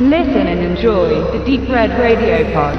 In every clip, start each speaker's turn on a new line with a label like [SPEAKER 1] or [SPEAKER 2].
[SPEAKER 1] Listen and enjoy the Deep Red Radio Pod.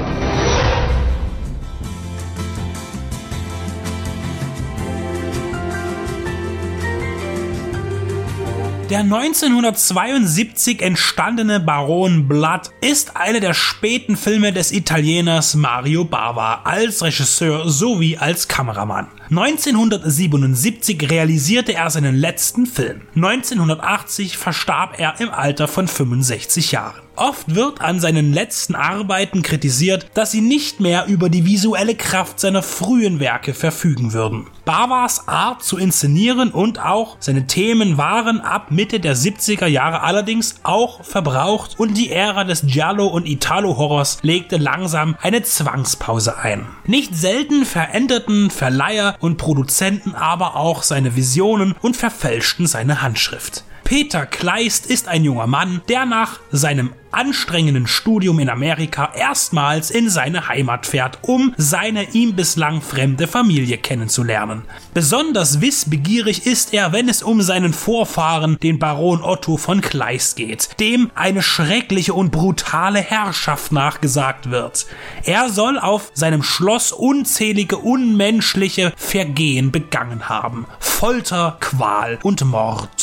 [SPEAKER 2] Der 1972 entstandene Baron Blood ist einer der späten Filme des Italieners Mario Bava als Regisseur sowie als Kameramann. 1977 realisierte er seinen letzten Film. 1980 verstarb er im Alter von 65 Jahren. Oft wird an seinen letzten Arbeiten kritisiert, dass sie nicht mehr über die visuelle Kraft seiner frühen Werke verfügen würden. Bavas Art zu inszenieren und auch seine Themen waren ab Mitte der 70er Jahre allerdings auch verbraucht und die Ära des Giallo und Italo-Horrors legte langsam eine Zwangspause ein. Nicht selten veränderten Verleiher und Produzenten aber auch seine Visionen und verfälschten seine Handschrift. Peter Kleist ist ein junger Mann, der nach seinem anstrengenden Studium in Amerika erstmals in seine Heimat fährt, um seine ihm bislang fremde Familie kennenzulernen. Besonders wissbegierig ist er, wenn es um seinen Vorfahren, den Baron Otto von Kleist geht, dem eine schreckliche und brutale Herrschaft nachgesagt wird. Er soll auf seinem Schloss unzählige unmenschliche Vergehen begangen haben. Folter, Qual und Mord.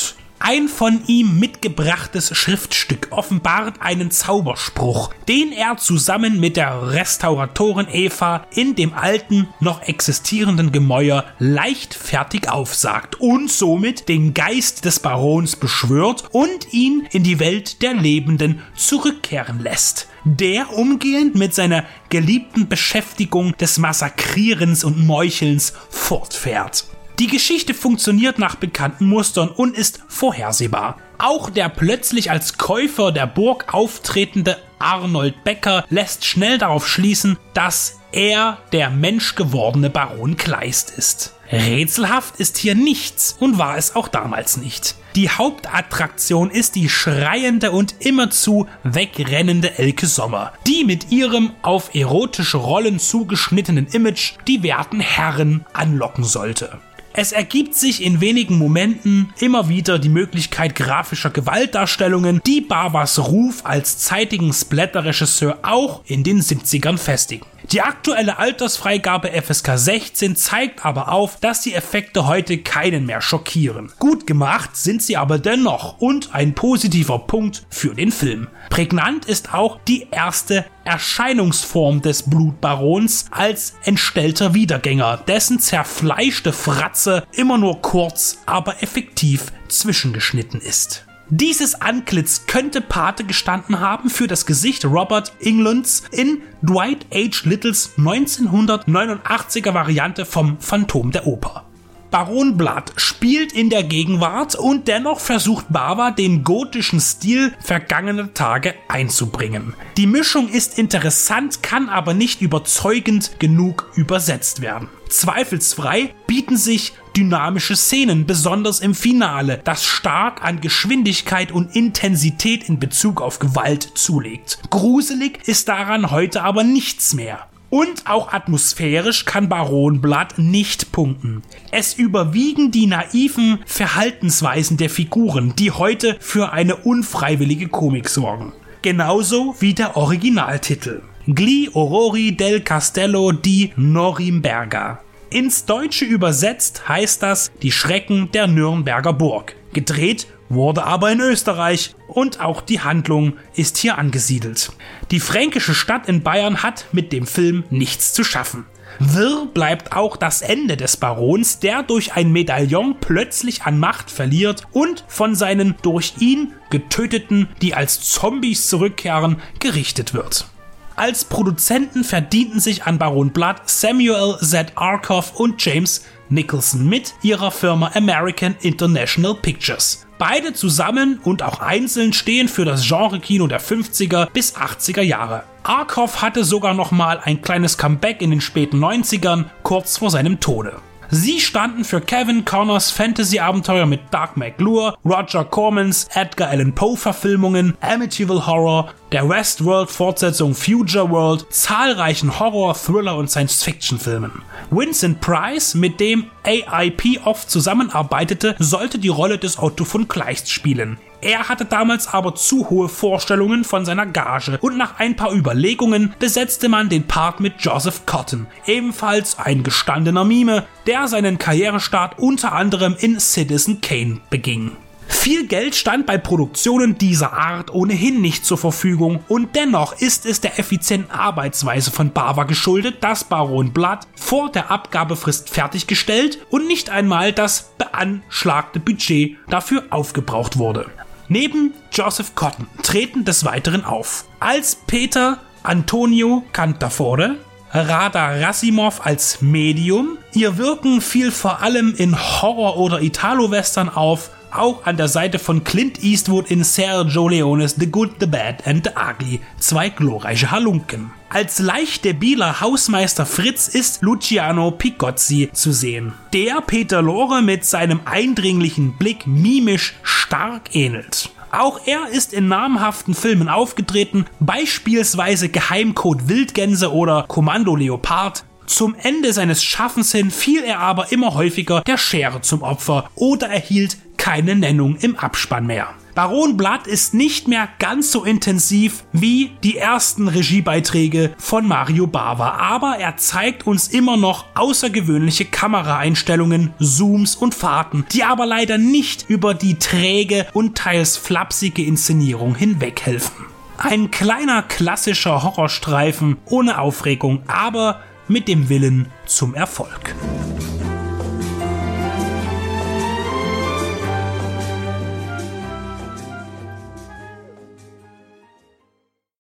[SPEAKER 2] Ein von ihm mitgebrachtes Schriftstück offenbart einen Zauberspruch, den er zusammen mit der Restauratorin Eva in dem alten, noch existierenden Gemäuer leichtfertig aufsagt und somit den Geist des Barons beschwört und ihn in die Welt der Lebenden zurückkehren lässt der umgehend mit seiner geliebten Beschäftigung des Massakrierens und Meuchelns fortfährt. Die Geschichte funktioniert nach bekannten Mustern und ist vorhersehbar. Auch der plötzlich als Käufer der Burg auftretende Arnold Becker lässt schnell darauf schließen, dass er der menschgewordene Baron Kleist ist. Rätselhaft ist hier nichts und war es auch damals nicht. Die Hauptattraktion ist die schreiende und immerzu wegrennende Elke Sommer, die mit ihrem auf erotische Rollen zugeschnittenen Image die werten Herren anlocken sollte. Es ergibt sich in wenigen Momenten immer wieder die Möglichkeit grafischer Gewaltdarstellungen, die Barbas Ruf als zeitigen Splatter-Regisseur auch in den 70ern festigen. Die aktuelle Altersfreigabe FSK 16 zeigt aber auf, dass die Effekte heute keinen mehr schockieren. Gut gemacht sind sie aber dennoch und ein positiver Punkt für den Film. Prägnant ist auch die erste Erscheinungsform des Blutbarons als entstellter Wiedergänger, dessen zerfleischte Fratze immer nur kurz, aber effektiv zwischengeschnitten ist. Dieses Antlitz könnte Pate gestanden haben für das Gesicht Robert Englands in Dwight H. Littles 1989er Variante vom Phantom der Oper. Baron Blood spielt in der Gegenwart und dennoch versucht Bava den gotischen Stil vergangener Tage einzubringen. Die Mischung ist interessant, kann aber nicht überzeugend genug übersetzt werden. Zweifelsfrei bieten sich dynamische Szenen, besonders im Finale, das stark an Geschwindigkeit und Intensität in Bezug auf Gewalt zulegt. Gruselig ist daran heute aber nichts mehr. Und auch atmosphärisch kann Baron Blood nicht punkten. Es überwiegen die naiven Verhaltensweisen der Figuren, die heute für eine unfreiwillige Komik sorgen. Genauso wie der Originaltitel. Gli Orori del Castello di Norimberga. Ins Deutsche übersetzt heißt das die Schrecken der Nürnberger Burg. Gedreht wurde aber in Österreich und auch die Handlung ist hier angesiedelt. Die fränkische Stadt in Bayern hat mit dem Film nichts zu schaffen. Wirr bleibt auch das Ende des Barons, der durch ein Medaillon plötzlich an Macht verliert und von seinen durch ihn getöteten, die als Zombies zurückkehren, gerichtet wird. Als Produzenten verdienten sich an Baron Blood Samuel Z. Arkoff und James Nicholson mit ihrer Firma American International Pictures. Beide zusammen und auch einzeln stehen für das Genre-Kino der 50er bis 80er Jahre. Arkoff hatte sogar noch mal ein kleines Comeback in den späten 90ern, kurz vor seinem Tode. Sie standen für Kevin Connors Fantasy-Abenteuer mit Dark McLure, Roger Cormans Edgar Allan Poe-Verfilmungen, Amityville Horror der Westworld-Fortsetzung Future World, zahlreichen Horror-, Thriller- und Science-Fiction-Filmen. Vincent Price, mit dem AIP oft zusammenarbeitete, sollte die Rolle des Otto von Kleist spielen. Er hatte damals aber zu hohe Vorstellungen von seiner Gage und nach ein paar Überlegungen besetzte man den Part mit Joseph Cotton, ebenfalls ein gestandener Mime, der seinen Karrierestart unter anderem in Citizen Kane beging. Viel Geld stand bei Produktionen dieser Art ohnehin nicht zur Verfügung und dennoch ist es der effizienten Arbeitsweise von Bava geschuldet, dass Baron Blood vor der Abgabefrist fertiggestellt und nicht einmal das beanschlagte Budget dafür aufgebraucht wurde. Neben Joseph Cotton treten des Weiteren auf als Peter Antonio Cantafore, Rada Rasimov als Medium. Ihr Wirken fiel vor allem in Horror- oder Italo-Western auf, auch an der Seite von Clint Eastwood in Sergio Leones The Good, The Bad and The Ugly, zwei glorreiche Halunken. Als leicht debiler Hausmeister Fritz ist Luciano Picozzi zu sehen, der Peter Lore mit seinem eindringlichen Blick mimisch stark ähnelt. Auch er ist in namhaften Filmen aufgetreten, beispielsweise Geheimcode Wildgänse oder Kommando Leopard. Zum Ende seines Schaffens hin fiel er aber immer häufiger der Schere zum Opfer oder erhielt keine Nennung im Abspann mehr. Baron Blood ist nicht mehr ganz so intensiv wie die ersten Regiebeiträge von Mario Bava, aber er zeigt uns immer noch außergewöhnliche Kameraeinstellungen, Zooms und Fahrten, die aber leider nicht über die träge und teils flapsige Inszenierung hinweghelfen. Ein kleiner klassischer Horrorstreifen ohne Aufregung, aber mit dem Willen zum Erfolg.